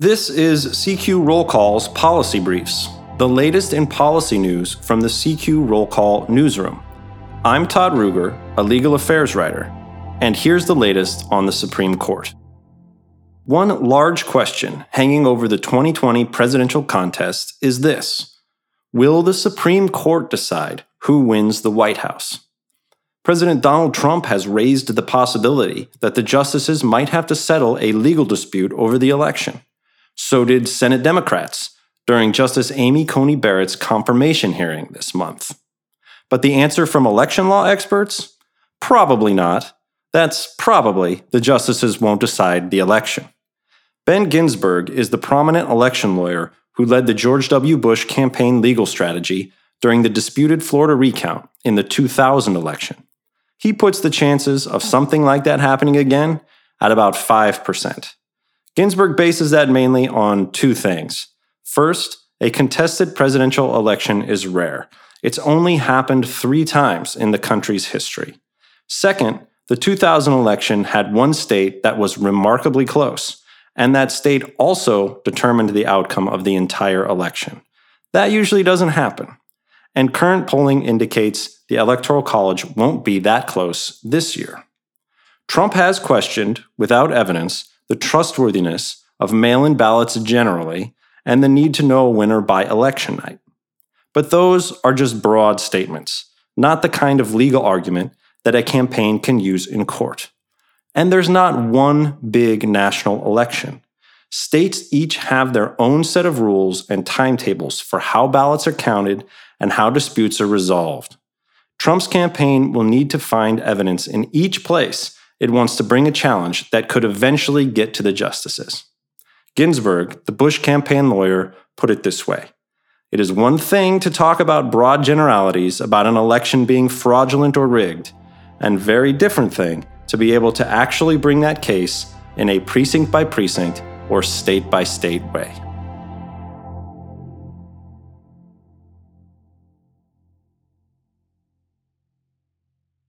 This is CQ Roll Call's Policy Briefs, the latest in policy news from the CQ Roll Call newsroom. I'm Todd Ruger, a legal affairs writer, and here's the latest on the Supreme Court. One large question hanging over the 2020 presidential contest is this Will the Supreme Court decide who wins the White House? President Donald Trump has raised the possibility that the justices might have to settle a legal dispute over the election. So did Senate Democrats during Justice Amy Coney Barrett's confirmation hearing this month. But the answer from election law experts? Probably not. That's probably the justices won't decide the election. Ben Ginsberg is the prominent election lawyer who led the George W. Bush campaign legal strategy during the disputed Florida recount in the 2000 election. He puts the chances of something like that happening again at about 5%. Ginsberg bases that mainly on two things. First, a contested presidential election is rare. It's only happened three times in the country's history. Second, the 2000 election had one state that was remarkably close, and that state also determined the outcome of the entire election. That usually doesn't happen. And current polling indicates the Electoral College won't be that close this year. Trump has questioned, without evidence, the trustworthiness of mail in ballots generally and the need to know a winner by election night. But those are just broad statements, not the kind of legal argument that a campaign can use in court. And there's not one big national election. States each have their own set of rules and timetables for how ballots are counted and how disputes are resolved. Trump's campaign will need to find evidence in each place it wants to bring a challenge that could eventually get to the justices. Ginsberg, the Bush campaign lawyer, put it this way It is one thing to talk about broad generalities about an election being fraudulent or rigged, and very different thing to be able to actually bring that case in a precinct by precinct or state by state way.